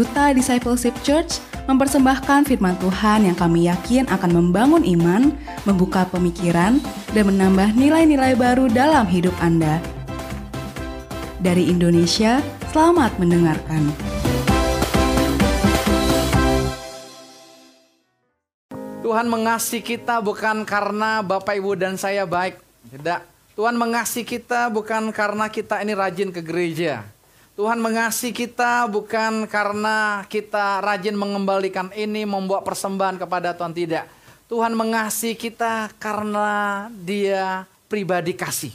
Duta Discipleship Church mempersembahkan firman Tuhan yang kami yakin akan membangun iman, membuka pemikiran, dan menambah nilai-nilai baru dalam hidup Anda. Dari Indonesia, selamat mendengarkan. Tuhan mengasihi kita bukan karena Bapak Ibu dan saya baik. Tidak. Tuhan mengasihi kita bukan karena kita ini rajin ke gereja. Tuhan mengasihi kita bukan karena kita rajin mengembalikan ini, membuat persembahan kepada Tuhan tidak. Tuhan mengasihi kita karena Dia pribadi kasih.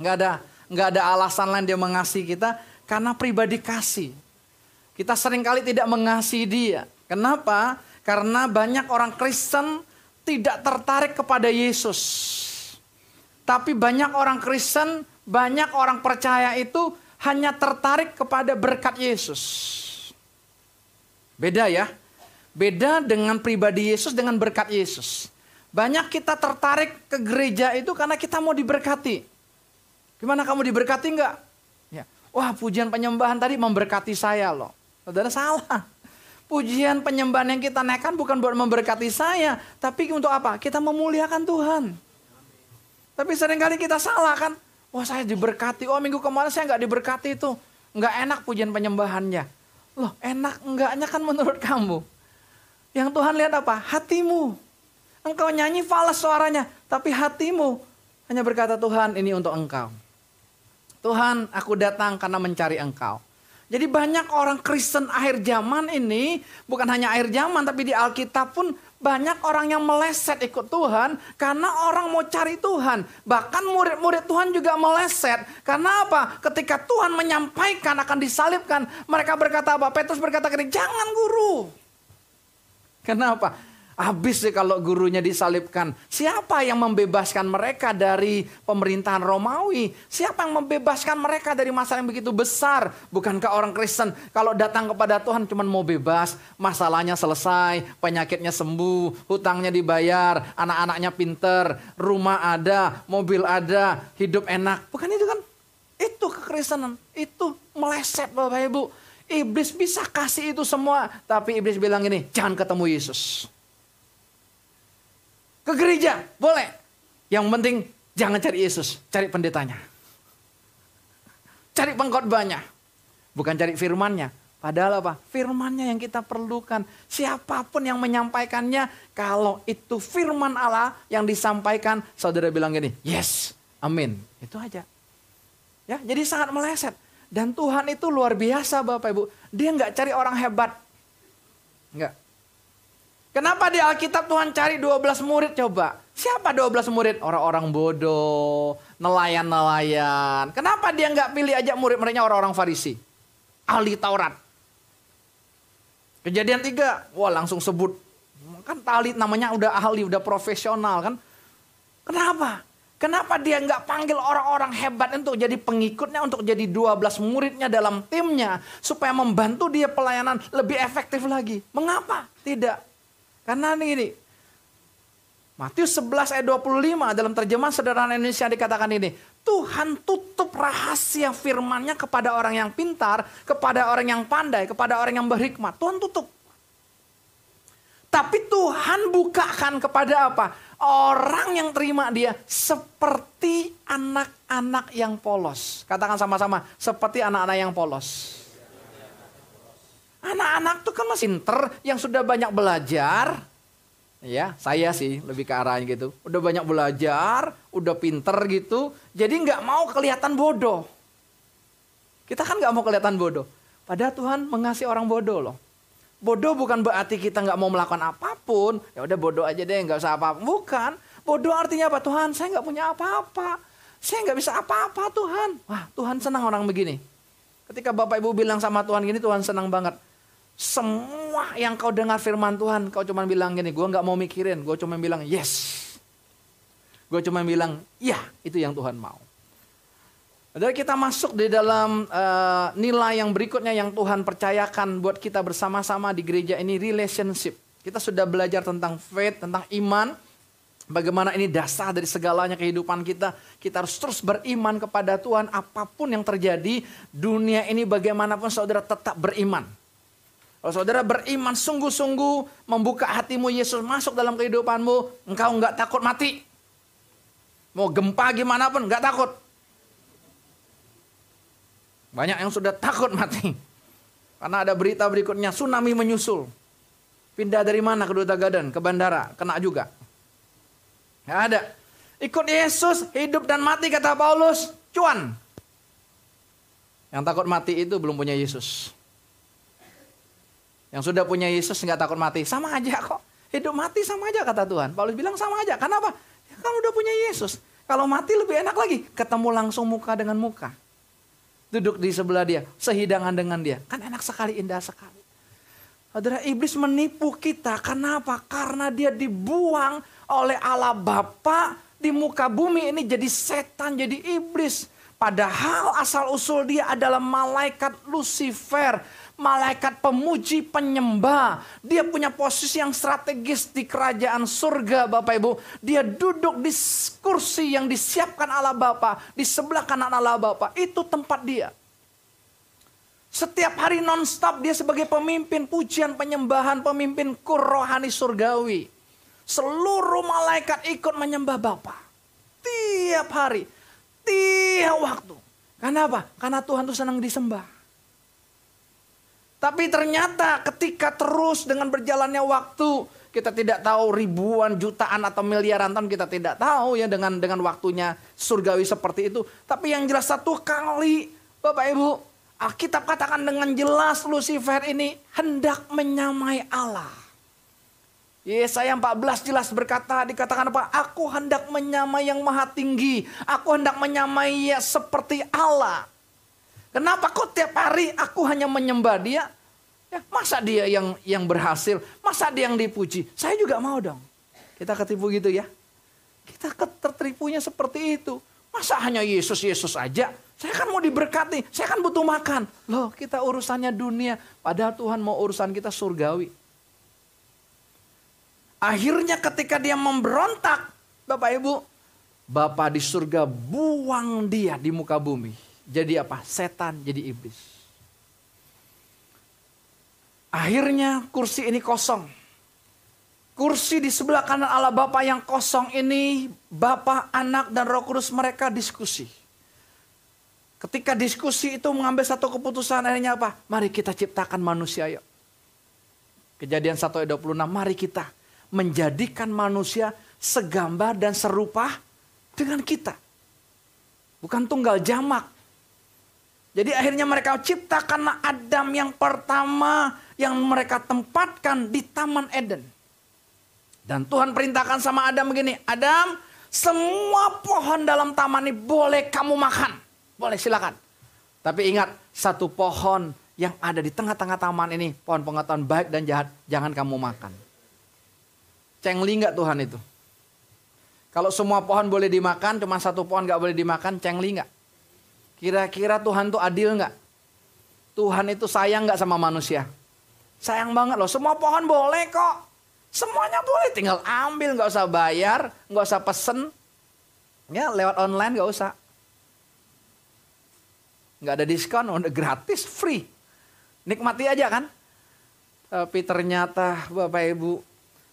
Nggak ada, nggak ada alasan lain Dia mengasihi kita karena pribadi kasih. Kita sering kali tidak mengasihi Dia. Kenapa? Karena banyak orang Kristen tidak tertarik kepada Yesus. Tapi banyak orang Kristen, banyak orang percaya itu hanya tertarik kepada berkat Yesus. Beda ya. Beda dengan pribadi Yesus dengan berkat Yesus. Banyak kita tertarik ke gereja itu karena kita mau diberkati. Gimana kamu diberkati enggak? Ya. Wah pujian penyembahan tadi memberkati saya loh. Saudara salah. Pujian penyembahan yang kita naikkan bukan buat memberkati saya. Tapi untuk apa? Kita memuliakan Tuhan. Tapi sering kali kita salah kan. Wah saya diberkati, oh minggu kemarin saya nggak diberkati itu. Nggak enak pujian penyembahannya. Loh enak enggaknya kan menurut kamu. Yang Tuhan lihat apa? Hatimu. Engkau nyanyi falas suaranya. Tapi hatimu hanya berkata Tuhan ini untuk engkau. Tuhan aku datang karena mencari engkau. Jadi banyak orang Kristen akhir zaman ini, bukan hanya akhir zaman tapi di Alkitab pun banyak orang yang meleset ikut Tuhan karena orang mau cari Tuhan. Bahkan murid-murid Tuhan juga meleset. Karena apa? Ketika Tuhan menyampaikan akan disalibkan, mereka berkata apa? Petrus berkata gini, jangan guru. Kenapa? Habis sih kalau gurunya disalibkan. Siapa yang membebaskan mereka dari pemerintahan Romawi? Siapa yang membebaskan mereka dari masalah yang begitu besar? Bukankah orang Kristen kalau datang kepada Tuhan cuma mau bebas, masalahnya selesai, penyakitnya sembuh, hutangnya dibayar, anak-anaknya pinter, rumah ada, mobil ada, hidup enak. Bukan itu kan? Itu kekristenan, itu meleset Bapak Ibu. Iblis bisa kasih itu semua, tapi iblis bilang ini, jangan ketemu Yesus. Ke gereja, boleh. Yang penting jangan cari Yesus, cari pendetanya. Cari pengkhotbahnya. Bukan cari firmannya. Padahal apa? Firmannya yang kita perlukan. Siapa pun yang menyampaikannya, kalau itu firman Allah yang disampaikan, saudara bilang gini, yes, amin. Itu aja. Ya, jadi sangat meleset. Dan Tuhan itu luar biasa Bapak Ibu. Dia nggak cari orang hebat. Enggak. Kenapa di Alkitab Tuhan cari 12 murid coba? Siapa 12 murid? Orang-orang bodoh, nelayan-nelayan. Kenapa dia nggak pilih aja murid-muridnya orang-orang Farisi? Ahli Taurat. Kejadian tiga, wah langsung sebut. Kan tali namanya udah ahli, udah profesional kan. Kenapa? Kenapa dia nggak panggil orang-orang hebat untuk jadi pengikutnya, untuk jadi 12 muridnya dalam timnya. Supaya membantu dia pelayanan lebih efektif lagi. Mengapa? Tidak. Karena ini Matius 11 ayat 25 dalam terjemahan sederhana Indonesia dikatakan ini. Tuhan tutup rahasia firmannya kepada orang yang pintar, kepada orang yang pandai, kepada orang yang berhikmat. Tuhan tutup. Tapi Tuhan bukakan kepada apa? Orang yang terima dia seperti anak-anak yang polos. Katakan sama-sama, seperti anak-anak yang polos. Anak-anak tuh kan masih inter yang sudah banyak belajar. Ya, saya sih lebih ke arahnya gitu. Udah banyak belajar, udah pinter gitu. Jadi nggak mau kelihatan bodoh. Kita kan nggak mau kelihatan bodoh. Padahal Tuhan mengasihi orang bodoh loh. Bodoh bukan berarti kita nggak mau melakukan apa pun. Ya udah bodoh aja deh, nggak usah apa-apa. Bukan. Bodoh artinya apa? Tuhan, saya nggak punya apa-apa. Saya nggak bisa apa-apa Tuhan. Wah, Tuhan senang orang begini. Ketika Bapak Ibu bilang sama Tuhan gini, Tuhan senang banget. Semua yang kau dengar firman Tuhan, kau cuma bilang gini, gue nggak mau mikirin, gue cuma bilang yes. Gue cuma bilang, ya itu yang Tuhan mau. Jadi kita masuk di dalam uh, nilai yang berikutnya yang Tuhan percayakan buat kita bersama-sama di gereja ini relationship. Kita sudah belajar tentang faith, tentang iman. Bagaimana ini dasar dari segalanya kehidupan kita. Kita harus terus beriman kepada Tuhan apa pun yang terjadi. Dunia ini bagaimanapun saudara tetap beriman. Kalau saudara beriman sungguh-sungguh membuka hatimu Yesus masuk dalam kehidupanmu, engkau nggak takut mati. Mau gempa gimana pun nggak takut. Banyak yang sudah takut mati. Karena ada berita berikutnya, tsunami menyusul. Pindah dari mana ke Duta Gadan? Ke bandara, kena juga. Nggak ada. Ikut Yesus, hidup dan mati kata Paulus, cuan. Yang takut mati itu belum punya Yesus. Yang sudah punya Yesus nggak takut mati, sama aja kok. Hidup mati sama aja kata Tuhan. Paulus bilang sama aja. Kenapa? Ya, kalau udah punya Yesus. Kalau mati lebih enak lagi. Ketemu langsung muka dengan muka. Duduk di sebelah dia. Sehidangan dengan dia. Kan enak sekali, indah sekali. Saudara, iblis menipu kita. Kenapa? Karena dia dibuang oleh Allah Bapa di muka bumi ini jadi setan, jadi iblis. Padahal asal usul dia adalah malaikat Lucifer malaikat pemuji penyembah. Dia punya posisi yang strategis di kerajaan surga Bapak Ibu. Dia duduk di kursi yang disiapkan Allah Bapa di sebelah kanan Allah Bapa. Itu tempat dia. Setiap hari nonstop dia sebagai pemimpin pujian penyembahan, pemimpin kur rohani surgawi. Seluruh malaikat ikut menyembah Bapa. Tiap hari, tiap waktu. Kenapa? Karena Tuhan itu senang disembah. Tapi ternyata ketika terus dengan berjalannya waktu, kita tidak tahu ribuan, jutaan atau miliaran tahun kita tidak tahu ya dengan dengan waktunya surgawi seperti itu. Tapi yang jelas satu kali Bapak Ibu, Alkitab katakan dengan jelas Lucifer ini hendak menyamai Allah. Yesaya 14 jelas berkata, dikatakan apa? Aku hendak menyamai yang maha tinggi. Aku hendak menyamai ya seperti Allah. Kenapa kok tiap hari aku hanya menyembah dia? Ya, masa dia yang yang berhasil? Masa dia yang dipuji? Saya juga mau dong. Kita ketipu gitu ya. Kita tertipunya seperti itu. Masa hanya Yesus Yesus aja? Saya kan mau diberkati, saya kan butuh makan. Loh, kita urusannya dunia, padahal Tuhan mau urusan kita surgawi. Akhirnya ketika dia memberontak, Bapak Ibu, Bapak di surga buang dia di muka bumi jadi apa? Setan jadi iblis. Akhirnya kursi ini kosong. Kursi di sebelah kanan Allah Bapa yang kosong ini, Bapa, Anak, dan Roh Kudus mereka diskusi. Ketika diskusi itu mengambil satu keputusan akhirnya apa? Mari kita ciptakan manusia yuk. Kejadian 1 ayat 26, mari kita menjadikan manusia segambar dan serupa dengan kita. Bukan tunggal jamak, jadi akhirnya mereka ciptakan Adam yang pertama yang mereka tempatkan di Taman Eden. Dan Tuhan perintahkan sama Adam begini, Adam semua pohon dalam taman ini boleh kamu makan. Boleh silakan. Tapi ingat satu pohon yang ada di tengah-tengah taman ini, pohon pengetahuan baik dan jahat, jangan kamu makan. Cengli nggak Tuhan itu? Kalau semua pohon boleh dimakan, cuma satu pohon nggak boleh dimakan, cengli nggak? Kira-kira Tuhan tuh adil nggak? Tuhan itu sayang nggak sama manusia? Sayang banget loh. Semua pohon boleh kok. Semuanya boleh. Tinggal ambil nggak usah bayar, nggak usah pesen. Ya lewat online nggak usah. Nggak ada diskon, udah gratis, free. Nikmati aja kan. Tapi ternyata Bapak Ibu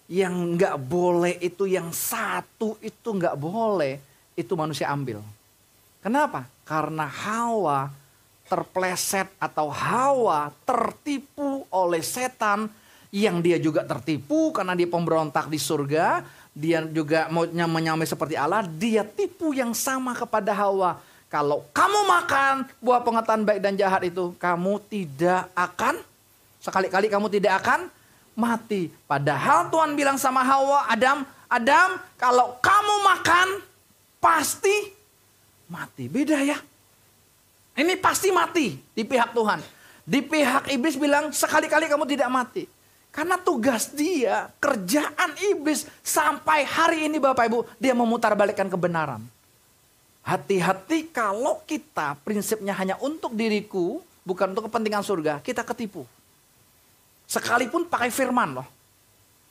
yang nggak boleh itu yang satu itu nggak boleh itu manusia ambil. Kenapa? Karena Hawa terpleset atau Hawa tertipu oleh setan yang dia juga tertipu karena dia pemberontak di surga, dia juga maunya menyamai seperti Allah, dia tipu yang sama kepada Hawa. Kalau kamu makan buah pengetahuan baik dan jahat itu, kamu tidak akan sekali-kali kamu tidak akan mati. Padahal Tuhan bilang sama Hawa, Adam, Adam, kalau kamu makan pasti mati. Beda ya. Ini pasti mati di pihak Tuhan. Di pihak iblis bilang sekali-kali kamu tidak mati. Karena tugas dia, kerjaan iblis sampai hari ini Bapak Ibu, dia memutarbalikkan kebenaran. Hati-hati kalau kita prinsipnya hanya untuk diriku, bukan untuk kepentingan surga, kita ketipu. Sekalipun pakai firman loh.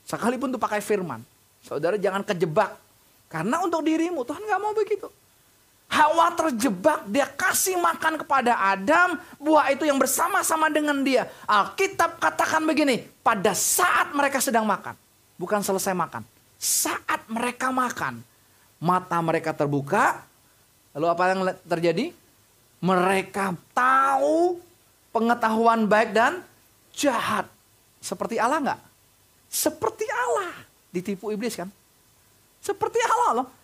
Sekalipun tuh pakai firman. Saudara jangan kejebak. Karena untuk dirimu, Tuhan gak mau begitu. Hawa terjebak, dia kasih makan kepada Adam, buah itu yang bersama-sama dengan dia. Alkitab katakan begini, pada saat mereka sedang makan, bukan selesai makan. Saat mereka makan, mata mereka terbuka, lalu apa yang terjadi? Mereka tahu pengetahuan baik dan jahat. Seperti Allah nggak? Seperti Allah. Ditipu iblis kan? Seperti Allah loh.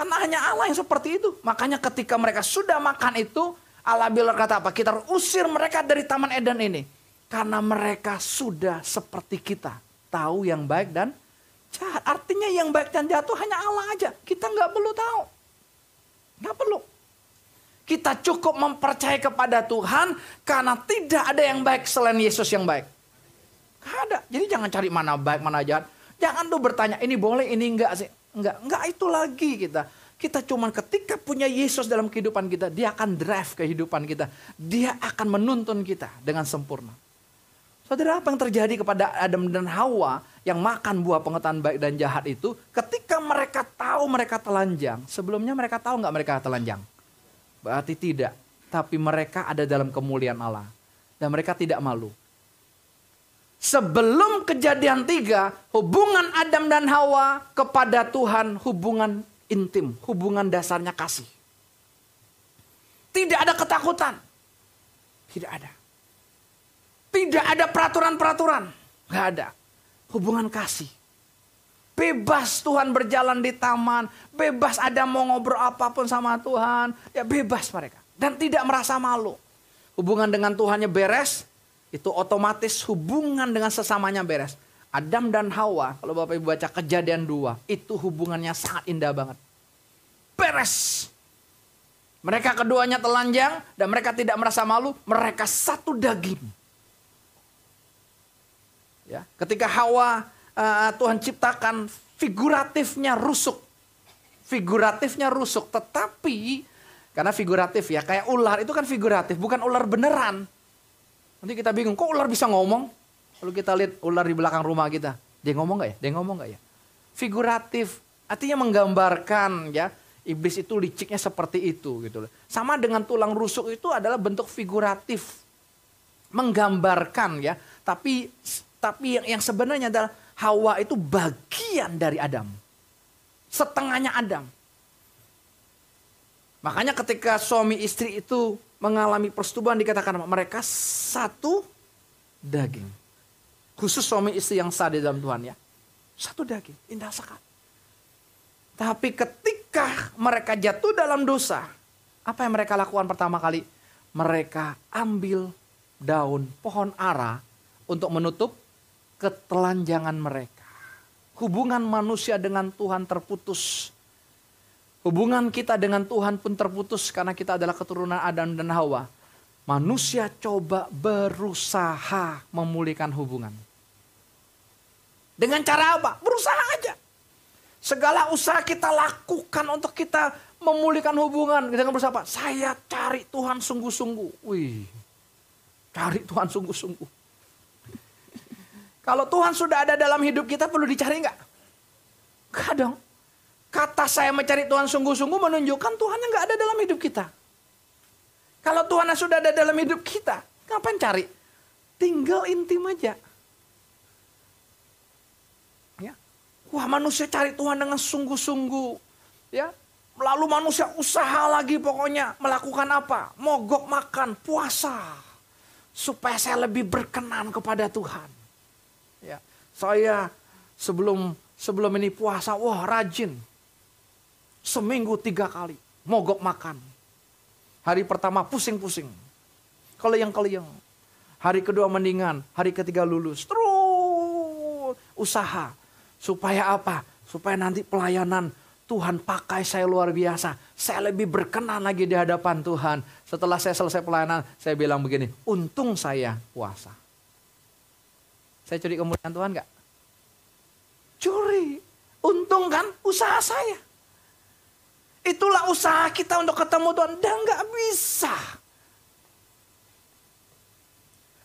Karena hanya Allah yang seperti itu. Makanya ketika mereka sudah makan itu, Allah bilang kata apa? Kita usir mereka dari Taman Eden ini. Karena mereka sudah seperti kita. Tahu yang baik dan jahat. Artinya yang baik dan jahat itu hanya Allah aja. Kita nggak perlu tahu. Nggak perlu. Kita cukup mempercayai kepada Tuhan karena tidak ada yang baik selain Yesus yang baik. Gak ada. Jadi jangan cari mana baik, mana jahat. Jangan tuh bertanya, ini boleh, ini enggak sih. Enggak, enggak itu lagi kita. Kita cuman ketika punya Yesus dalam kehidupan kita, dia akan drive kehidupan kita. Dia akan menuntun kita dengan sempurna. Saudara, apa yang terjadi kepada Adam dan Hawa yang makan buah pengetahuan baik dan jahat itu, ketika mereka tahu mereka telanjang, sebelumnya mereka tahu nggak mereka telanjang? Berarti tidak. Tapi mereka ada dalam kemuliaan Allah. Dan mereka tidak malu. Sebelum kejadian tiga, hubungan Adam dan Hawa kepada Tuhan hubungan intim, hubungan dasarnya kasih. Tidak ada ketakutan. Tidak ada. Tidak ada peraturan-peraturan. Gak ada. Hubungan kasih. Bebas Tuhan berjalan di taman. Bebas ada mau ngobrol apa pun sama Tuhan. Ya bebas mereka. Dan tidak merasa malu. Hubungan dengan Tuhannya beres itu otomatis hubungan dengan sesamanya beres. Adam dan Hawa, kalau Bapak Ibu baca kejadian dua, itu hubungannya sangat indah banget. Beres. Mereka keduanya telanjang dan mereka tidak merasa malu, mereka satu daging. Ya, ketika Hawa uh, Tuhan ciptakan figuratifnya rusuk. Figuratifnya rusuk, tetapi karena figuratif ya, kayak ular itu kan figuratif, bukan ular beneran. Nanti kita bingung, kok ular bisa ngomong? Lalu kita lihat ular di belakang rumah kita. Dia ngomong gak ya? Dia ngomong gak ya? Figuratif, artinya menggambarkan ya. Iblis itu liciknya seperti itu gitu Sama dengan tulang rusuk itu adalah bentuk figuratif. Menggambarkan ya. Tapi tapi yang, yang sebenarnya adalah Hawa itu bagian dari Adam. Setengahnya Adam. Makanya ketika suami istri itu mengalami persetubuhan dikatakan mereka satu daging. Khusus suami istri yang sah di dalam Tuhan ya. Satu daging, indah sekali. Tapi ketika mereka jatuh dalam dosa, apa yang mereka lakukan pertama kali? Mereka ambil daun pohon ara untuk menutup ketelanjangan mereka. Hubungan manusia dengan Tuhan terputus Hubungan kita dengan Tuhan pun terputus karena kita adalah keturunan Adam dan Hawa. Manusia coba berusaha memulihkan hubungan. Dengan cara apa? Berusaha aja. Segala usaha kita lakukan untuk kita memulihkan hubungan. Dengan berusaha apa? Saya cari Tuhan sungguh-sungguh. Wih, cari Tuhan sungguh-sungguh. Kalau Tuhan sudah ada dalam hidup kita perlu dicari nggak? Gak dong. Kata saya mencari Tuhan sungguh-sungguh menunjukkan Tuhan yang nggak ada dalam hidup kita. Kalau Tuhan yang sudah ada dalam hidup kita, ngapain cari? Tinggal intim aja. Ya. Wah manusia cari Tuhan dengan sungguh-sungguh. Ya. Lalu manusia usaha lagi pokoknya melakukan apa? Mogok makan, puasa. Supaya saya lebih berkenan kepada Tuhan. Ya. Saya sebelum sebelum ini puasa, wah rajin Seminggu tiga kali. Mogok makan. Hari pertama pusing-pusing. Kalau yang kalian Hari kedua mendingan. Hari ketiga lulus. Terus usaha. Supaya apa? Supaya nanti pelayanan Tuhan pakai saya luar biasa. Saya lebih berkenan lagi di hadapan Tuhan. Setelah saya selesai pelayanan, saya bilang begini, untung saya puasa. Saya curi kemuliaan Tuhan gak? Curi. Untung kan usaha saya. Itulah usaha kita untuk ketemu Tuhan. Dan nggak bisa.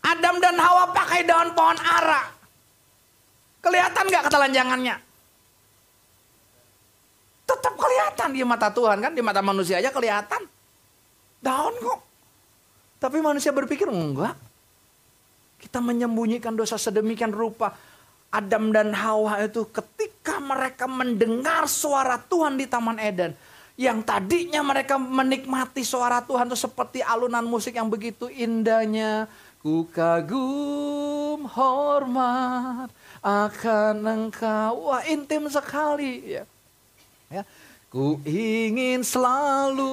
Adam dan Hawa pakai daun pohon ara. Kelihatan nggak ketelanjangannya? Tetap kelihatan di mata Tuhan kan, di mata manusia aja kelihatan. Daun kok. Tapi manusia berpikir enggak. Kita menyembunyikan dosa sedemikian rupa. Adam dan Hawa itu ketika mereka mendengar suara Tuhan di Taman Eden. Yang tadinya mereka menikmati suara Tuhan itu seperti alunan musik yang begitu indahnya. Ku kagum hormat akan engkau. Wah intim sekali ya. ya. Ku ingin selalu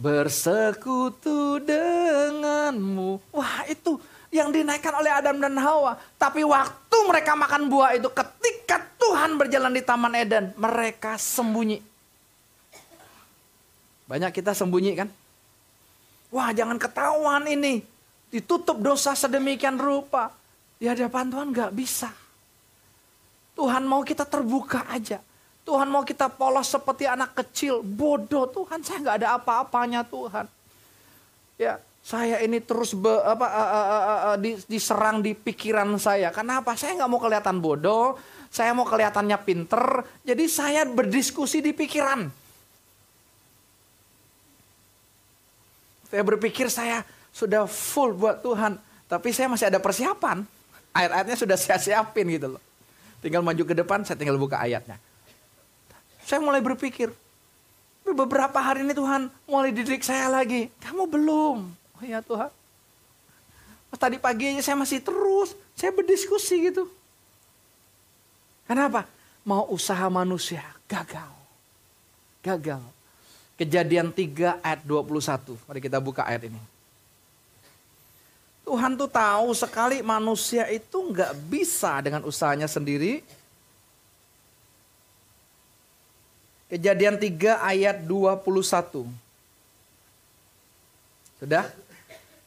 bersekutu denganmu. Wah itu yang dinaikkan oleh Adam dan Hawa. Tapi waktu mereka makan buah itu ketika Tuhan berjalan di Taman Eden, mereka sembunyi. Banyak kita sembunyi kan? Wah jangan ketahuan ini. Ditutup dosa sedemikian rupa. Di hadapan Tuhan gak bisa. Tuhan mau kita terbuka aja. Tuhan mau kita polos seperti anak kecil. Bodoh Tuhan saya gak ada apa-apanya Tuhan. Ya saya ini terus be, apa, uh, uh, uh, uh, di, diserang di pikiran saya. Kenapa? Saya nggak mau kelihatan bodoh, saya mau kelihatannya pinter. Jadi saya berdiskusi di pikiran. Saya berpikir saya sudah full buat Tuhan, tapi saya masih ada persiapan. Ayat-ayatnya sudah saya siapin gitu loh. Tinggal maju ke depan, saya tinggal buka ayatnya. Saya mulai berpikir, beberapa hari ini Tuhan mulai didik saya lagi. Kamu belum. Oh ya Tuhan. Tadi pagi aja saya masih terus, saya berdiskusi gitu. Kenapa? Mau usaha manusia, gagal. Gagal. Kejadian 3 ayat 21. Mari kita buka ayat ini. Tuhan tuh tahu sekali manusia itu nggak bisa dengan usahanya sendiri. Kejadian 3 ayat 21. Sudah?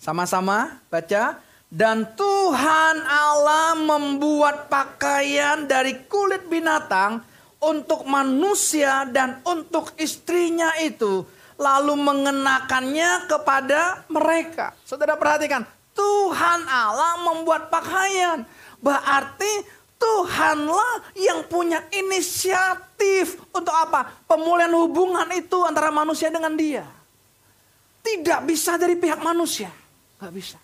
Sama-sama baca. Dan Tuhan Allah membuat pakaian dari kulit binatang untuk manusia dan untuk istrinya itu. Lalu mengenakannya kepada mereka. Saudara perhatikan. Tuhan Allah membuat pakaian. Berarti Tuhanlah yang punya inisiatif untuk apa? Pemulihan hubungan itu antara manusia dengan dia. Tidak bisa dari pihak manusia. Gak bisa.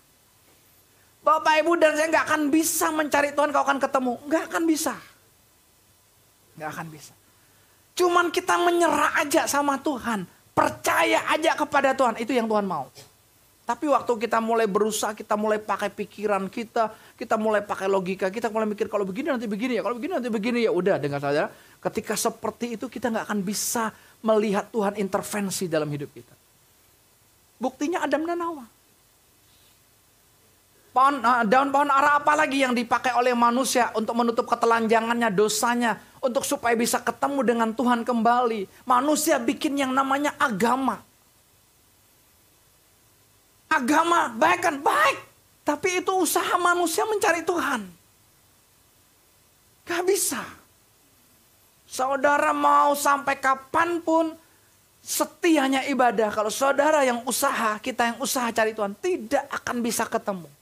Bapak ibu dan saya gak akan bisa mencari Tuhan kau akan ketemu. Gak akan bisa. Gak akan bisa. Cuman kita menyerah aja sama Tuhan. Percaya aja kepada Tuhan. Itu yang Tuhan mau. Tapi waktu kita mulai berusaha, kita mulai pakai pikiran kita, kita mulai pakai logika, kita mulai mikir kalau begini nanti begini ya, kalau begini nanti begini ya, udah dengar saja. Ketika seperti itu kita nggak akan bisa melihat Tuhan intervensi dalam hidup kita. Buktinya Adam dan Hawa. Pohon, uh, daun pohon ara apa lagi yang dipakai oleh manusia untuk menutup ketelanjangannya, dosanya, untuk supaya bisa ketemu dengan Tuhan kembali. Manusia bikin yang namanya agama. Agama baik kan? Baik. Tapi itu usaha manusia mencari Tuhan. Gak bisa. Saudara mau sampai kapan pun setianya ibadah. Kalau saudara yang usaha, kita yang usaha cari Tuhan, tidak akan bisa ketemu.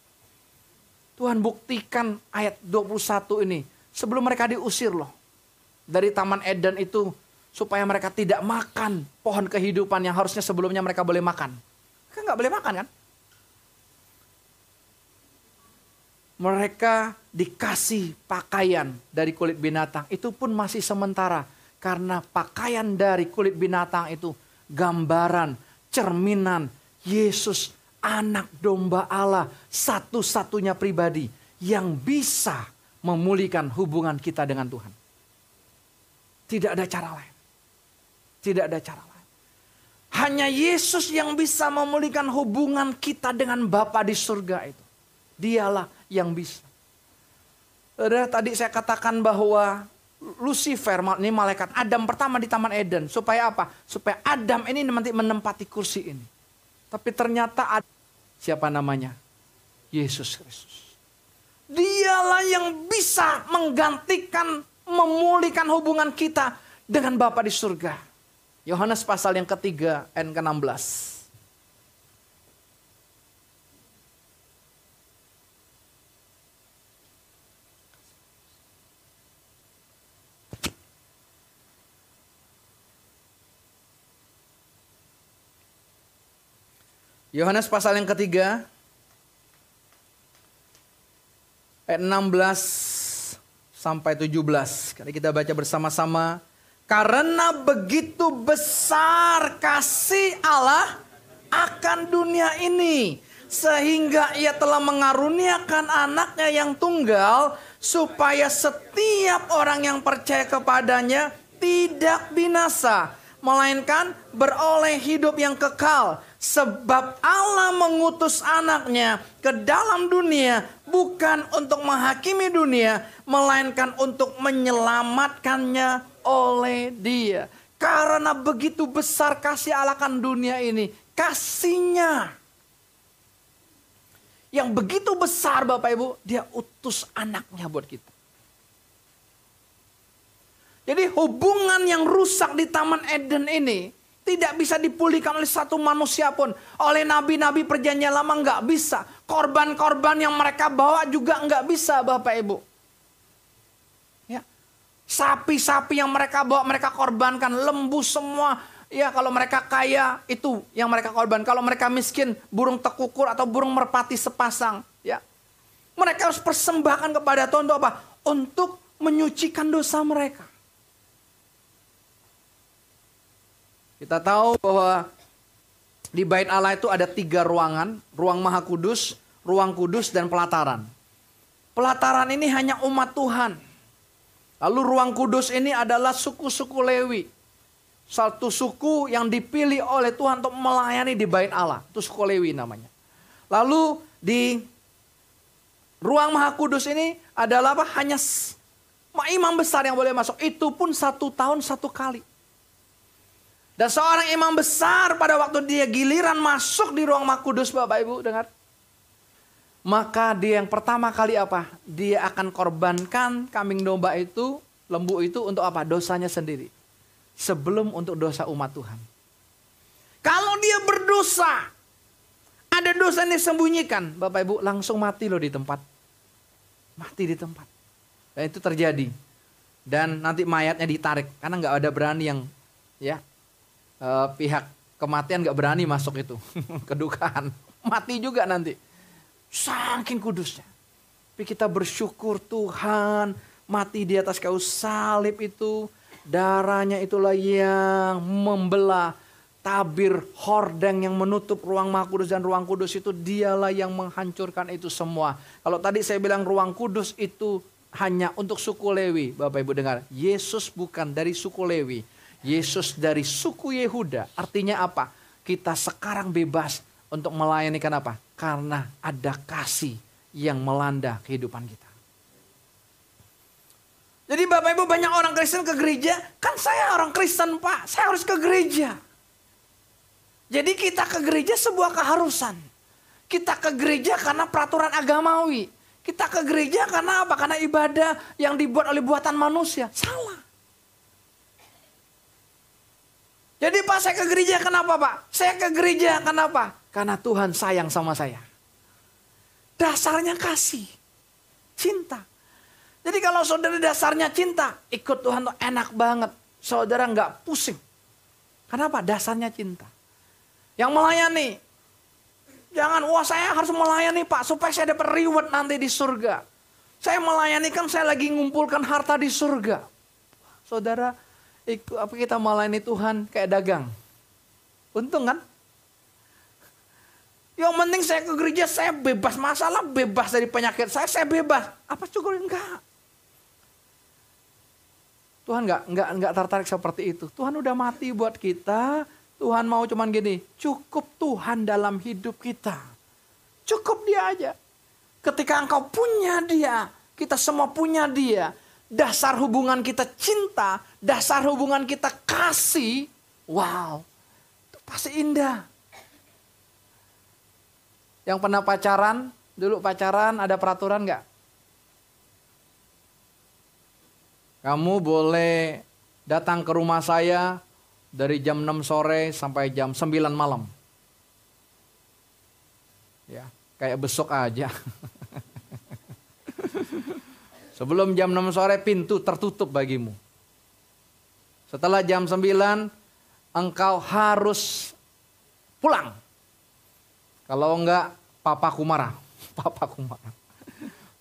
Tuhan buktikan ayat 21 ini. Sebelum mereka diusir loh. Dari Taman Eden itu. Supaya mereka tidak makan pohon kehidupan yang harusnya sebelumnya mereka boleh makan. Kan nggak boleh makan kan? Mereka dikasih pakaian dari kulit binatang. Itu pun masih sementara karena pakaian dari kulit binatang itu gambaran, cerminan Yesus anak domba Allah satu-satunya pribadi yang bisa memulihkan hubungan kita dengan Tuhan. Tidak ada cara lain. Tidak ada cara lain. Hanya Yesus yang bisa memulihkan hubungan kita dengan Bapa di surga itu. Dialah yang bisa. Saudara, tadi saya katakan bahwa Lucifer, ini malaikat Adam pertama di Taman Eden. Supaya apa? Supaya Adam ini nanti menempati kursi ini. Tapi ternyata siapa namanya? Yesus Kristus. Dialah yang bisa menggantikan, memulihkan hubungan kita dengan Bapa di surga. Yohanes pasal yang ketiga, N ke-16. Yohanes pasal yang ketiga ayat 16 sampai 17. Kali kita baca bersama-sama. Karena begitu besar kasih Allah akan dunia ini. Sehingga ia telah mengaruniakan anaknya yang tunggal. Supaya setiap orang yang percaya kepadanya tidak binasa. Melainkan beroleh hidup yang kekal. Sebab Allah mengutus anaknya ke dalam dunia bukan untuk menghakimi dunia, melainkan untuk menyelamatkannya oleh dia. Karena begitu besar kasih Allah kan dunia ini, kasihnya. Yang begitu besar Bapak Ibu, dia utus anaknya buat kita. Jadi hubungan yang rusak di Taman Eden ini tidak bisa dipulihkan oleh satu manusia pun. Oleh nabi-nabi perjanjian lama nggak bisa. Korban-korban yang mereka bawa juga nggak bisa Bapak Ibu. Ya. Sapi-sapi yang mereka bawa mereka korbankan. Lembu semua. Ya kalau mereka kaya itu yang mereka korban. Kalau mereka miskin burung tekukur atau burung merpati sepasang. Ya. Mereka harus persembahkan kepada Tuhan untuk apa? Untuk menyucikan dosa mereka. Kita tahu bahwa di bait Allah itu ada tiga ruangan, ruang maha kudus, ruang kudus, dan pelataran. Pelataran ini hanya umat Tuhan. Lalu ruang kudus ini adalah suku-suku Lewi. Satu suku yang dipilih oleh Tuhan untuk melayani di bait Allah. Itu suku Lewi namanya. Lalu di ruang maha kudus ini adalah apa? Hanya imam besar yang boleh masuk. Itu pun satu tahun satu kali. Dan seorang imam besar pada waktu dia giliran masuk di ruang makudus Bapak Ibu dengar. Maka dia yang pertama kali apa? Dia akan korbankan kambing domba itu, lembu itu untuk apa? Dosanya sendiri. Sebelum untuk dosa umat Tuhan. Kalau dia berdosa, ada dosa yang disembunyikan. Bapak Ibu langsung mati loh di tempat. Mati di tempat. Dan itu terjadi. Dan nanti mayatnya ditarik. Karena nggak ada berani yang ya uh, pihak kematian gak berani masuk itu. Kedukaan. Mati juga nanti. Saking kudusnya. Tapi kita bersyukur Tuhan mati di atas kayu salib itu. Darahnya itulah yang membelah tabir hordeng yang menutup ruang maha kudus dan ruang kudus itu dialah yang menghancurkan itu semua. Kalau tadi saya bilang ruang kudus itu hanya untuk suku Lewi. Bapak Ibu dengar, Yesus bukan dari suku Lewi. Yesus dari suku Yehuda. Artinya apa? Kita sekarang bebas untuk melayani kenapa? Karena ada kasih yang melanda kehidupan kita. Jadi Bapak Ibu banyak orang Kristen ke gereja. Kan saya orang Kristen Pak, saya harus ke gereja. Jadi kita ke gereja sebuah keharusan. Kita ke gereja karena peraturan agamawi. Kita ke gereja karena apa? Karena ibadah yang dibuat oleh buatan manusia. Salah. Jadi Pak saya ke gereja kenapa Pak? Saya ke gereja kenapa? Karena Tuhan sayang sama saya. Dasarnya kasih. Cinta. Jadi kalau saudara dasarnya cinta, ikut Tuhan tuh enak banget. Saudara nggak pusing. Kenapa? Dasarnya cinta. Yang melayani. Jangan, wah saya harus melayani Pak supaya saya dapat reward nanti di surga. Saya melayani kan saya lagi ngumpulkan harta di surga. Saudara, ikut apa kita melayani Tuhan kayak dagang. Untung kan? Yang penting saya ke gereja saya bebas masalah, bebas dari penyakit saya, saya bebas. Apa cukup enggak? Tuhan enggak enggak enggak tertarik seperti itu. Tuhan udah mati buat kita. Tuhan mau cuman gini, cukup Tuhan dalam hidup kita. Cukup dia aja. Ketika engkau punya dia, kita semua punya dia dasar hubungan kita cinta, dasar hubungan kita kasih, wow, itu pasti indah. Yang pernah pacaran, dulu pacaran ada peraturan nggak? Kamu boleh datang ke rumah saya dari jam 6 sore sampai jam 9 malam. Ya, kayak besok aja. Sebelum jam 6 sore pintu tertutup bagimu. Setelah jam 9 engkau harus pulang. Kalau enggak, papaku marah. Papaku marah.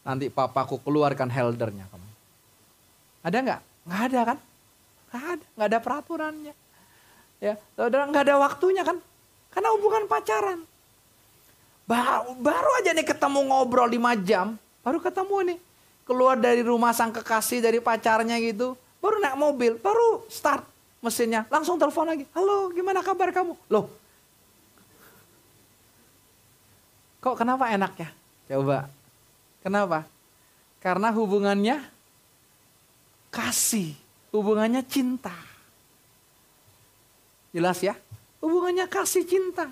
Nanti papaku keluarkan heldernya kamu. Ada enggak? Enggak ada kan? Enggak ada, enggak ada peraturannya. Ya, saudara enggak ada waktunya kan? Karena hubungan pacaran. Baru, baru aja nih ketemu ngobrol 5 jam, baru ketemu nih. Keluar dari rumah sang kekasih dari pacarnya gitu, baru naik mobil, baru start mesinnya, langsung telepon lagi. Halo, gimana kabar kamu? Loh, kok kenapa enak ya? Coba, kenapa? Karena hubungannya kasih, hubungannya cinta. Jelas ya? Hubungannya kasih cinta.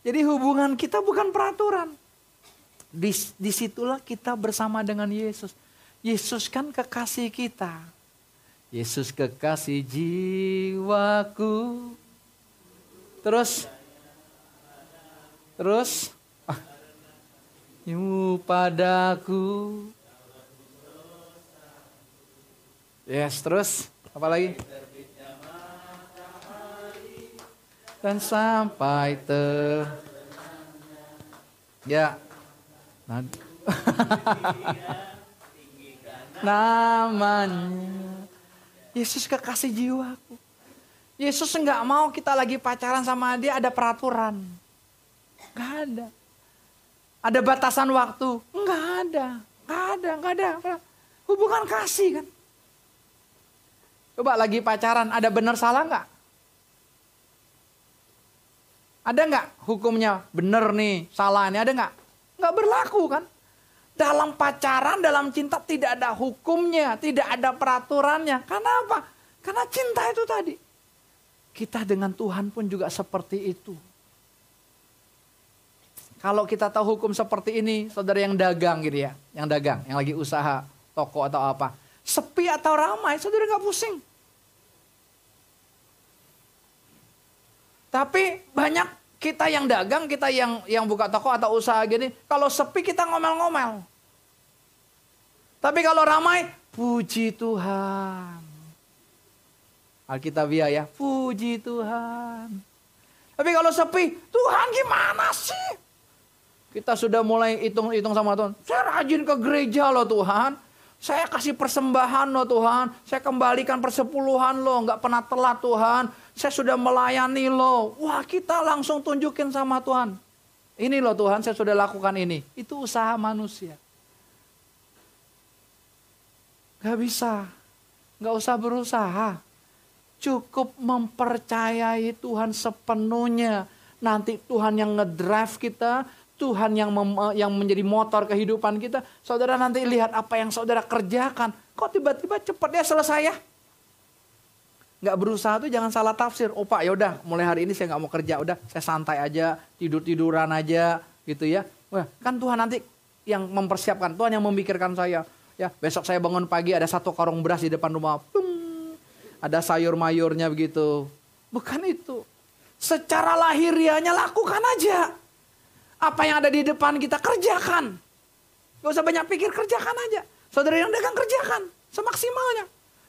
Jadi hubungan kita bukan peraturan. Dis, di situlah kita bersama dengan Yesus. Yesus kan kekasih kita. Yesus kekasih jiwaku. Terus, terus, ah, padaku. Yes, terus, apa lagi? dan sampai ter ya namanya Yesus kekasih jiwaku. Yesus nggak mau kita lagi pacaran sama dia ada peraturan. Nggak ada. Ada batasan waktu. Nggak ada. Nggak ada nggak ada. Hubungan kasih kan? Coba lagi pacaran ada benar salah nggak? Ada nggak hukumnya benar nih, salah nih, ada nggak? Nggak berlaku kan? Dalam pacaran, dalam cinta tidak ada hukumnya, tidak ada peraturannya. Karena apa? Karena cinta itu tadi. Kita dengan Tuhan pun juga seperti itu. Kalau kita tahu hukum seperti ini, saudara yang dagang gitu ya, yang dagang, yang lagi usaha toko atau apa, sepi atau ramai, saudara nggak pusing. Tapi banyak kita yang dagang, kita yang yang buka toko atau usaha gini, kalau sepi kita ngomel-ngomel. Tapi kalau ramai, puji Tuhan. Alkitabiah ya, puji Tuhan. Tapi kalau sepi, Tuhan gimana sih? Kita sudah mulai hitung-hitung sama Tuhan. Saya rajin ke gereja loh Tuhan. Saya kasih persembahan loh Tuhan. Saya kembalikan persepuluhan loh. Nggak pernah telat Tuhan. Saya sudah melayani loh. Wah kita langsung tunjukin sama Tuhan. Ini loh Tuhan saya sudah lakukan ini. Itu usaha manusia. Gak bisa. Gak usah berusaha. Cukup mempercayai Tuhan sepenuhnya. Nanti Tuhan yang ngedrive kita, Tuhan yang yang menjadi motor kehidupan kita. Saudara nanti lihat apa yang saudara kerjakan. Kok tiba-tiba cepat ya selesai ya? Gak berusaha tuh jangan salah tafsir. Oh pak yaudah mulai hari ini saya gak mau kerja. Udah saya santai aja, tidur-tiduran aja gitu ya. Wah, kan Tuhan nanti yang mempersiapkan. Tuhan yang memikirkan saya. Ya besok saya bangun pagi ada satu karung beras di depan rumah. Pum, ada sayur mayurnya begitu. Bukan itu. Secara lahiriahnya lakukan aja. Apa yang ada di depan kita kerjakan. Gak usah banyak pikir, kerjakan aja. Saudara yang dagang kerjakan semaksimalnya.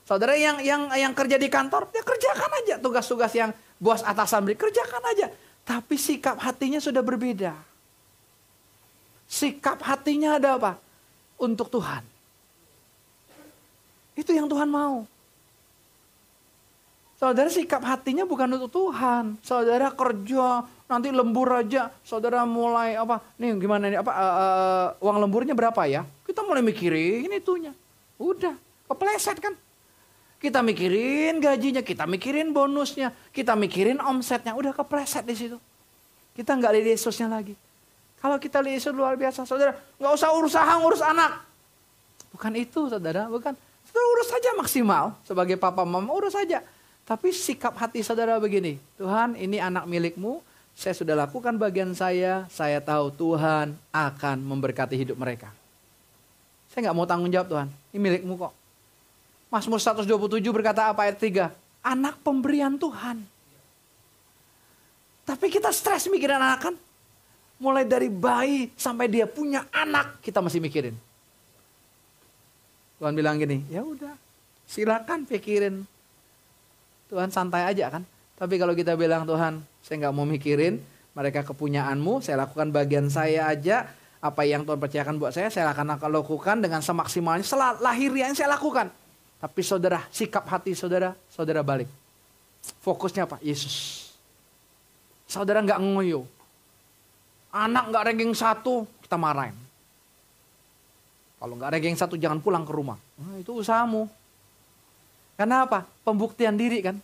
Saudara yang yang yang kerja di kantor, ya kerjakan aja tugas-tugas yang bos atasan beri, kerjakan aja. Tapi sikap hatinya sudah berbeda. Sikap hatinya ada apa? Untuk Tuhan. Itu yang Tuhan mau. Saudara sikap hatinya bukan untuk Tuhan. Saudara kerja, nanti lembur aja saudara mulai apa nih gimana nih apa uh, uh, uang lemburnya berapa ya kita mulai mikirin itunya udah kepleset kan kita mikirin gajinya kita mikirin bonusnya kita mikirin omsetnya. Udah kepleset di situ. Kita nggak lihat Yesusnya lagi. Kalau kita lihat Yesus luar biasa saudara nggak usah urusan ngurus anak. Bukan itu saudara bukan. Saudara urus saja maksimal. Sebagai papa mama urus saja. Tapi sikap hati saudara begini Tuhan ini anak milikmu. Saya sudah lakukan bagian saya, saya tahu Tuhan akan memberkati hidup mereka. Saya nggak mau tanggung jawab Tuhan, ini milikmu kok. Mazmur 127 berkata apa ayat 3? Anak pemberian Tuhan. Tapi kita stres mikirin anak kan. Mulai dari bayi sampai dia punya anak kita masih mikirin. Tuhan bilang gini, ya udah silakan pikirin. Tuhan santai aja kan. Tapi kalau kita bilang Tuhan, saya nggak mau mikirin, mereka kepunyaanmu, saya lakukan bagian saya aja, apa yang Tuhan percayakan buat saya, saya akan lakukan dengan semaksimalnya, lahiriah yang saya lakukan. Tapi saudara, sikap hati saudara, saudara balik. Fokusnya apa? Yesus. Saudara nggak ngoyo. Anak nggak ranking satu, kita marahin. Kalau nggak ranking satu, jangan pulang ke rumah. Nah, itu usahamu. Karena apa? Pembuktian diri kan.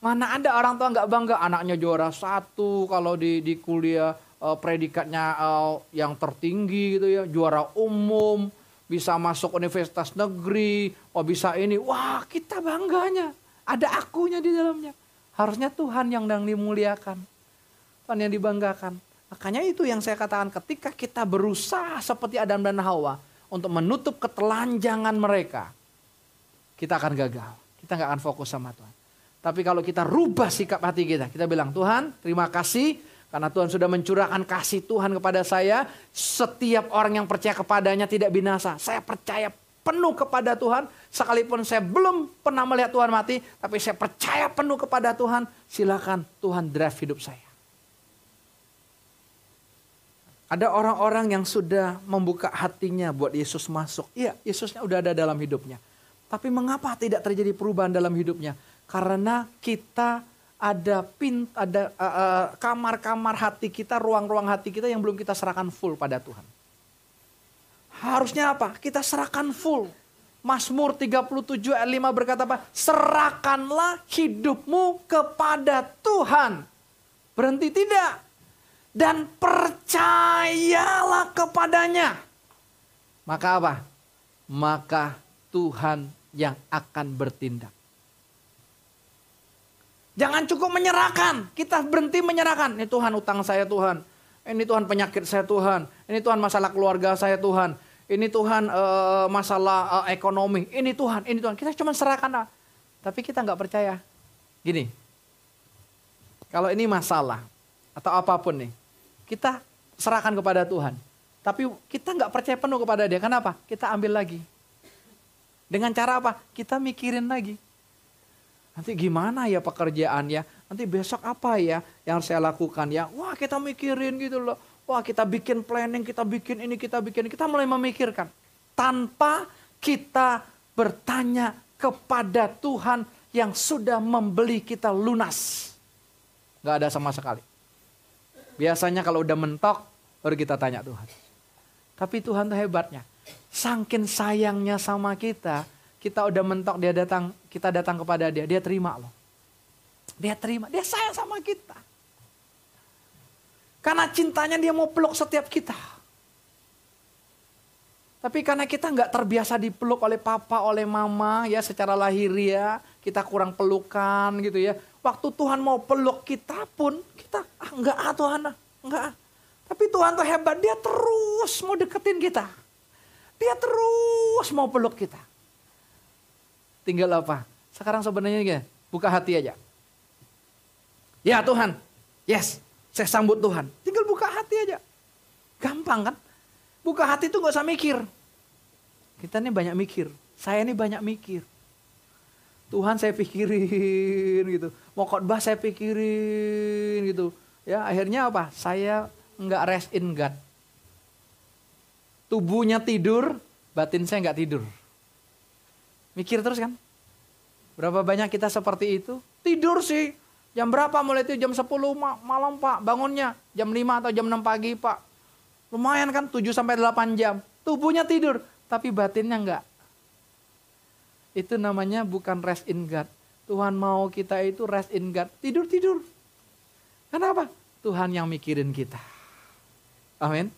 Mana ada orang tua nggak bangga anaknya juara satu kalau di di kuliah uh, predikatnya uh, yang tertinggi gitu ya, juara umum, bisa masuk universitas negeri, oh bisa ini, wah kita bangganya, ada akunya di dalamnya. Harusnya Tuhan yang sedang dimuliakan, Tuhan yang dibanggakan. Makanya itu yang saya katakan ketika kita berusaha seperti Adam dan Hawa untuk menutup ketelanjangan mereka, kita akan gagal. Kita nggak akan fokus sama Tuhan. Tapi kalau kita rubah sikap hati kita, kita bilang Tuhan terima kasih karena Tuhan sudah mencurahkan kasih Tuhan kepada saya. Setiap orang yang percaya kepadanya tidak binasa. Saya percaya penuh kepada Tuhan. Sekalipun saya belum pernah melihat Tuhan mati. Tapi saya percaya penuh kepada Tuhan. Silakan Tuhan drive hidup saya. Ada orang-orang yang sudah membuka hatinya buat Yesus masuk. Iya, Yesusnya udah ada dalam hidupnya. Tapi mengapa tidak terjadi perubahan dalam hidupnya? Karena kita ada pin ada kamar-kamar uh, uh, hati kita, ruang-ruang hati kita yang belum kita serahkan full pada Tuhan. Harusnya apa? Kita serahkan full. Mazmur 37 ayat 5 berkata apa? Serahkanlah hidupmu kepada Tuhan. Berhenti tidak. Dan percayalah kepadanya. Maka apa? Maka Tuhan yang akan bertindak. Jangan cukup menyerahkan. Kita berhenti menyerahkan. Ini Tuhan utang saya Tuhan. Ini Tuhan penyakit saya Tuhan. Ini Tuhan masalah keluarga saya Tuhan. Ini Tuhan uh, masalah uh, ekonomi. Ini Tuhan, ini Tuhan. Kita cuma serahkan. Tapi kita nggak percaya. Gini. Kalau ini masalah atau apa pun nih. Kita serahkan kepada Tuhan. Tapi kita nggak percaya penuh kepada dia. Kenapa? Kita ambil lagi. Dengan cara apa? Kita mikirin lagi. Nanti gimana ya pekerjaannya? Nanti besok apa ya yang saya lakukan ya? Wah kita mikirin gitu loh. Wah kita bikin planning, kita bikin ini, kita bikin ini. Kita mulai memikirkan. Tanpa kita bertanya kepada Tuhan yang sudah membeli kita lunas. Gak ada sama sekali. Biasanya kalau udah mentok, baru kita tanya Tuhan. Tapi Tuhan tuh hebatnya. Sangkin sayangnya sama kita, kita udah mentok dia datang, kita datang kepada dia, dia terima loh. Dia terima, dia sayang sama kita. Karena cintanya dia mau peluk setiap kita. Tapi karena kita nggak terbiasa dipeluk oleh papa, oleh mama ya secara lahiriah, kita kurang pelukan gitu ya. Waktu Tuhan mau peluk kita pun kita ah, nggak ah Tuhan ah, nggak ah. Tapi Tuhan tuh hebat, dia terus mau deketin kita. Dia terus mau peluk kita. Tinggal apa? Sekarang sebenarnya gini, buka hati aja. Ya Tuhan, yes, saya sambut Tuhan. Tinggal buka hati aja. Gampang kan? Buka hati itu gak usah mikir. Kita ini banyak mikir. Saya ini banyak mikir. Tuhan saya pikirin gitu. Mau khotbah saya pikirin gitu. Ya akhirnya apa? Saya nggak rest in God. Tubuhnya tidur, batin saya nggak tidur. Mikir terus kan? Berapa banyak kita seperti itu? Tidur sih. Jam berapa mulai itu? Jam 10 malam pak. Bangunnya jam 5 atau jam 6 pagi pak. Lumayan kan 7 sampai 8 jam. Tubuhnya tidur. Tapi batinnya enggak. Itu namanya bukan rest in God. Tuhan mau kita itu rest in God. Tidur-tidur. Kenapa? Tuhan yang mikirin kita. Amin.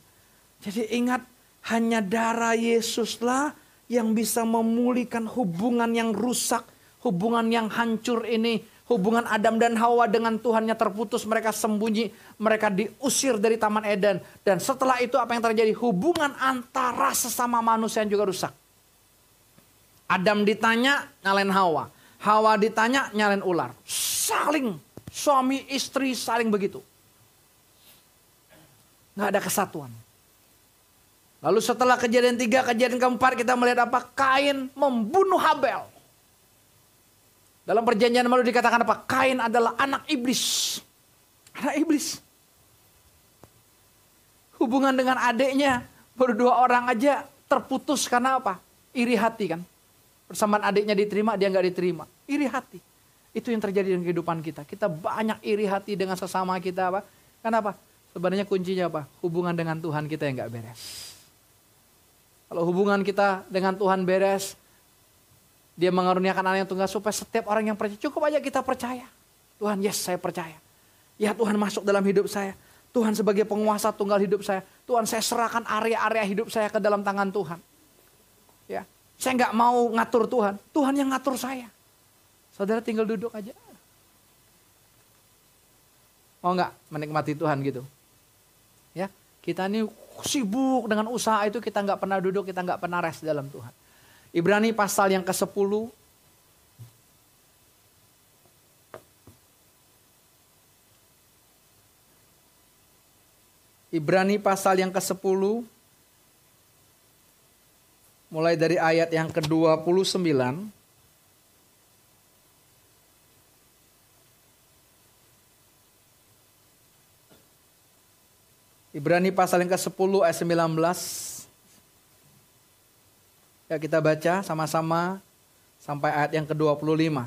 Jadi ingat hanya darah Yesuslah yang bisa memulihkan hubungan yang rusak, hubungan yang hancur ini, hubungan Adam dan Hawa dengan Tuhannya terputus, mereka sembunyi, mereka diusir dari Taman Eden. Dan setelah itu apa yang terjadi? Hubungan antara sesama manusia yang juga rusak. Adam ditanya, nyalain Hawa. Hawa ditanya, nyalain ular. Saling, suami istri saling begitu. Nggak ada kesatuan. Lalu setelah kejadian tiga, kejadian keempat kita melihat apa? Kain membunuh Habel. Dalam perjanjian malu dikatakan apa? Kain adalah anak iblis. Karena iblis. Hubungan dengan adiknya baru dua orang aja terputus karena apa? Iri hati kan. Persamaan adiknya diterima, dia nggak diterima. Iri hati. Itu yang terjadi dalam kehidupan kita. Kita banyak iri hati dengan sesama kita apa? Kenapa? Sebenarnya kuncinya apa? Hubungan dengan Tuhan kita yang nggak beres. Kalau hubungan kita dengan Tuhan beres, dia mengaruniakan anak yang tunggal supaya setiap orang yang percaya, cukup aja kita percaya. Tuhan, yes saya percaya. Ya Tuhan masuk dalam hidup saya. Tuhan sebagai penguasa tunggal hidup saya. Tuhan saya serahkan area-area hidup saya ke dalam tangan Tuhan. Ya, saya nggak mau ngatur Tuhan. Tuhan yang ngatur saya. Saudara tinggal duduk aja. Mau nggak menikmati Tuhan gitu? Ya, kita ini sibuk dengan usaha itu kita nggak pernah duduk, kita nggak pernah rest dalam Tuhan. Ibrani pasal yang ke-10 Ibrani pasal yang ke-10 mulai dari ayat yang ke-29 Ibrani pasal yang ke-10 ayat 19 Ya kita baca sama-sama sampai ayat yang ke-25.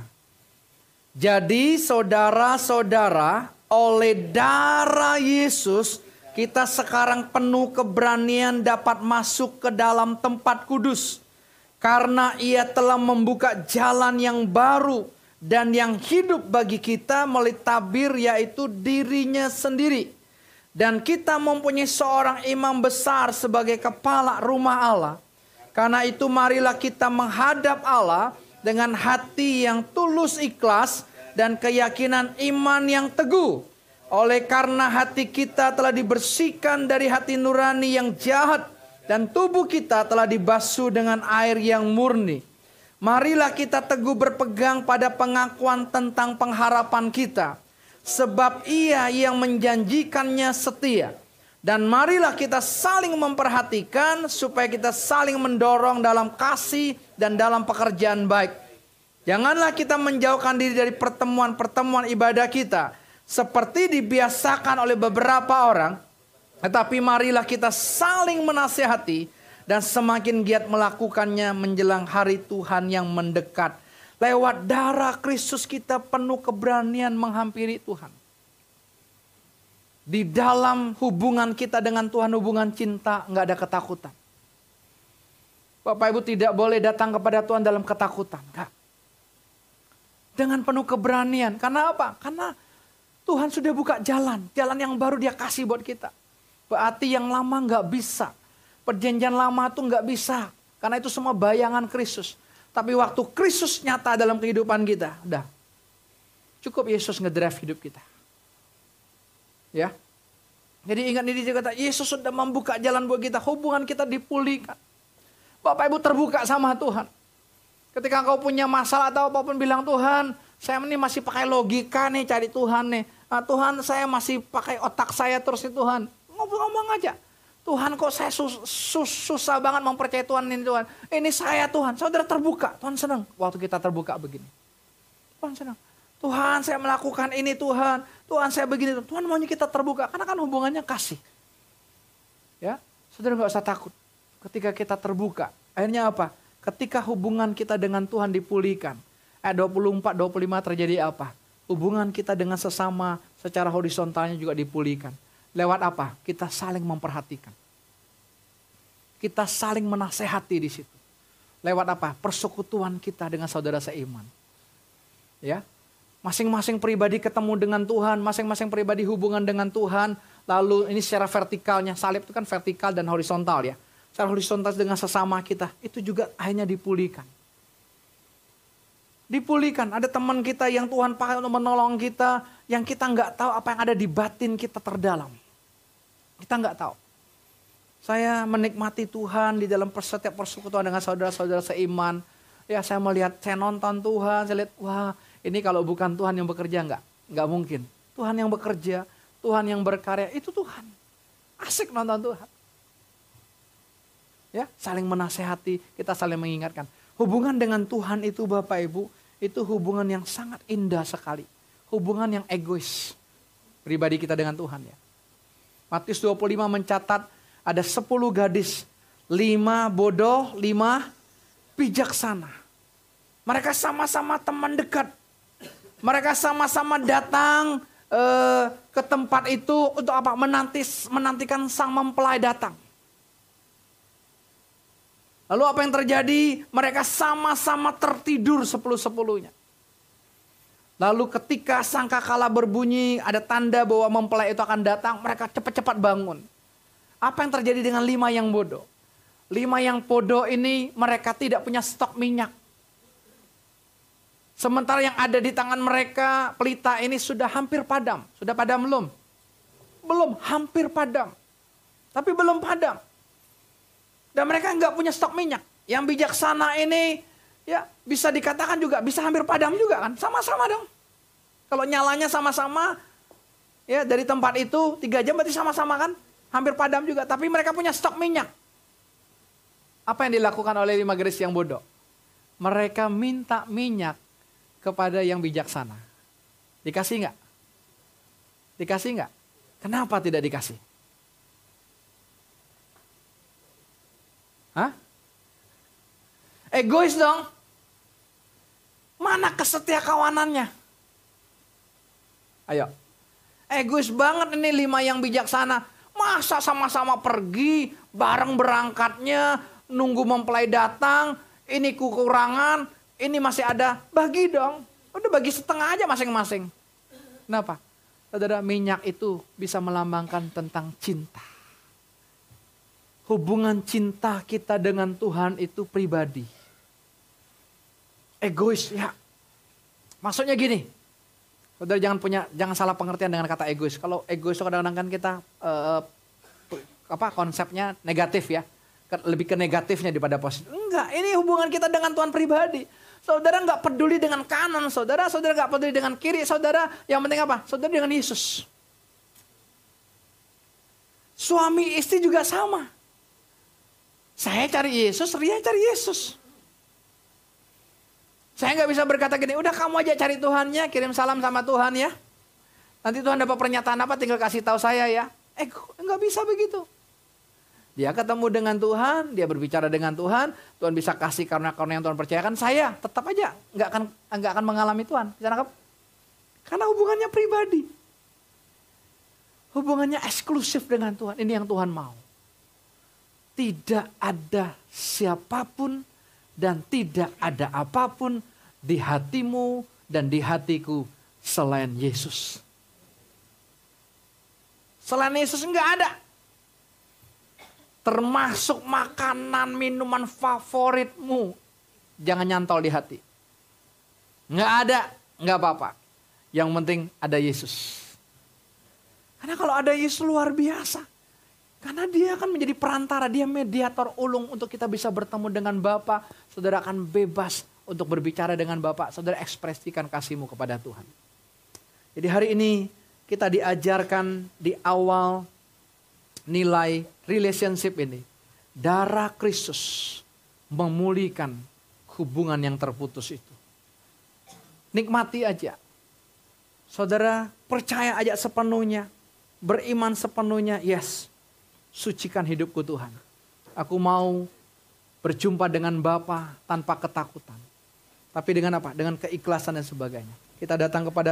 Jadi saudara-saudara oleh darah Yesus kita sekarang penuh keberanian dapat masuk ke dalam tempat kudus. Karena ia telah membuka jalan yang baru dan yang hidup bagi kita melalui tabir yaitu dirinya sendiri. Dan kita mempunyai seorang imam besar sebagai kepala rumah Allah karena itu marilah kita menghadap Allah dengan hati yang tulus ikhlas dan keyakinan iman yang teguh. Oleh karena hati kita telah dibersihkan dari hati nurani yang jahat dan tubuh kita telah dibasuh dengan air yang murni. Marilah kita teguh berpegang pada pengakuan tentang pengharapan kita. Sebab ia yang menjanjikannya setia. Dan marilah kita saling memperhatikan supaya kita saling mendorong dalam kasih dan dalam pekerjaan baik. Janganlah kita menjauhkan diri dari pertemuan-pertemuan ibadah kita seperti dibiasakan oleh beberapa orang, tetapi marilah kita saling menasehati dan semakin giat melakukannya menjelang hari Tuhan yang mendekat. Lewat darah Kristus kita penuh keberanian menghampiri Tuhan. Di dalam hubungan kita dengan Tuhan, hubungan cinta, nggak ada ketakutan. Bapak Ibu tidak boleh datang kepada Tuhan dalam ketakutan. Enggak. Dengan penuh keberanian. Karena apa? Karena Tuhan sudah buka jalan. Jalan yang baru dia kasih buat kita. Berarti yang lama nggak bisa. Perjanjian lama tuh nggak bisa. Karena itu semua bayangan Kristus. Tapi waktu Kristus nyata dalam kehidupan kita, udah. Cukup Yesus ngedrive hidup kita. Ya. Jadi ingat ini dia kata, Yesus sudah membuka jalan buat kita. Hubungan kita dipulihkan. Bapak Ibu terbuka sama Tuhan. Ketika kau punya masalah atau apa pun bilang Tuhan, saya ini masih pakai logika nih cari Tuhan nih. Nah, Tuhan saya masih pakai otak saya terus nih Tuhan. Ngomong-ngomong aja. Tuhan kok saya sus, sus, susah banget mempercayai Tuhan ini Tuhan. Ini saya Tuhan. Saudara terbuka. Tuhan senang waktu kita terbuka begini. Tuhan senang. Tuhan saya melakukan ini Tuhan. Tuhan saya begini. Tuhan maunya kita terbuka. Karena kan hubungannya kasih. Ya, saudara nggak usah takut. Ketika kita terbuka. Akhirnya apa? Ketika hubungan kita dengan Tuhan dipulihkan. Ayat 24, 25 terjadi apa? Hubungan kita dengan sesama secara horizontalnya juga dipulihkan. Lewat apa? Kita saling memperhatikan. Kita saling menasehati di situ. Lewat apa? Persekutuan kita dengan saudara seiman. Ya, Masing-masing pribadi ketemu dengan Tuhan, masing-masing pribadi hubungan dengan Tuhan. Lalu ini secara vertikalnya, salib itu kan vertikal dan horizontal ya. Secara horizontal dengan sesama kita, itu juga akhirnya dipulihkan. Dipulihkan, ada teman kita yang Tuhan pakai untuk menolong kita, yang kita nggak tahu apa yang ada di batin kita terdalam. Kita nggak tahu. Saya menikmati Tuhan di dalam setiap persekutuan dengan saudara-saudara seiman. Ya saya melihat, saya nonton Tuhan, saya lihat, wah ini kalau bukan Tuhan yang bekerja enggak? Enggak mungkin. Tuhan yang bekerja, Tuhan yang berkarya, itu Tuhan. Asik nonton Tuhan. Ya, saling menasehati, kita saling mengingatkan. Hubungan dengan Tuhan itu Bapak Ibu, itu hubungan yang sangat indah sekali. Hubungan yang egois. pribadi kita dengan Tuhan ya. Matius 25 mencatat ada 10 gadis, 5 bodoh, 5 bijaksana. Mereka sama-sama teman dekat. Mereka sama-sama datang eh, ke tempat itu untuk apa? Menanti, menantikan sang mempelai datang. Lalu apa yang terjadi? Mereka sama-sama tertidur sepuluh-sepuluhnya. Lalu ketika sangkakala berbunyi, ada tanda bahwa mempelai itu akan datang, mereka cepat-cepat bangun. Apa yang terjadi dengan lima yang bodoh? Lima yang bodoh ini mereka tidak punya stok minyak. Sementara yang ada di tangan mereka, pelita ini sudah hampir padam. Sudah padam belum? Belum, hampir padam. Tapi belum padam. Dan mereka nggak punya stok minyak. Yang bijaksana ini ya bisa dikatakan juga bisa hampir padam juga kan, sama-sama dong. Kalau nyalanya sama-sama, ya dari tempat itu tiga jam berarti sama-sama kan, hampir padam juga. Tapi mereka punya stok minyak. Apa yang dilakukan oleh lima garis yang bodoh? Mereka minta minyak kepada yang bijaksana. Dikasih nggak? Dikasih nggak? Kenapa tidak dikasih? Hah? Egois dong. Mana kesetia kawanannya? Ayo. Egois banget ini lima yang bijaksana. Masa sama-sama pergi, bareng berangkatnya, nunggu mempelai datang, ini kekurangan, ini masih ada, bagi dong. Udah bagi setengah aja masing-masing. Kenapa? Saudara, minyak itu bisa melambangkan tentang cinta. Hubungan cinta kita dengan Tuhan itu pribadi egois ya. Maksudnya gini, saudara jangan punya jangan salah pengertian dengan kata egois. Kalau egois kadang-kadang kan kita uh, apa konsepnya negatif ya, lebih ke negatifnya daripada positif. Enggak, ini hubungan kita dengan Tuhan pribadi. Saudara nggak peduli dengan kanan, saudara, saudara nggak peduli dengan kiri, saudara. Yang penting apa? Saudara dengan Yesus. Suami istri juga sama. Saya cari Yesus, Ria cari Yesus. Saya nggak bisa berkata gini, udah kamu aja cari Tuhannya, kirim salam sama Tuhan ya. Nanti Tuhan dapat pernyataan apa, tinggal kasih tahu saya ya. Eh, nggak bisa begitu. Dia ketemu dengan Tuhan, dia berbicara dengan Tuhan, Tuhan bisa kasih karena karena yang Tuhan percayakan saya tetap aja nggak akan nggak akan mengalami Tuhan. Nangkep? Karena hubungannya pribadi. Hubungannya eksklusif dengan Tuhan. Ini yang Tuhan mau. Tidak ada siapa pun dan tidak ada apa pun di hatimu dan di hatiku selain Yesus. Selain Yesus enggak ada. Termasuk makanan minuman favoritmu. Jangan nyantol di hati. Enggak ada, enggak apa-apa. Yang penting ada Yesus. Karena kalau ada Yesus luar biasa. Karena dia akan menjadi perantara, dia mediator ulung untuk kita bisa bertemu dengan Bapa. Saudara akan bebas untuk berbicara dengan Bapak. Saudara ekspresikan kasihmu kepada Tuhan. Jadi hari ini kita diajarkan di awal nilai relationship ini. Darah Kristus memulihkan hubungan yang terputus itu. Nikmati aja. Saudara percaya aja sepenuhnya. Beriman sepenuhnya. Yes sucikan hidupku Tuhan. Aku mau berjumpa dengan Bapa tanpa ketakutan. Tapi dengan apa? Dengan keikhlasan dan sebagainya. Kita datang kepada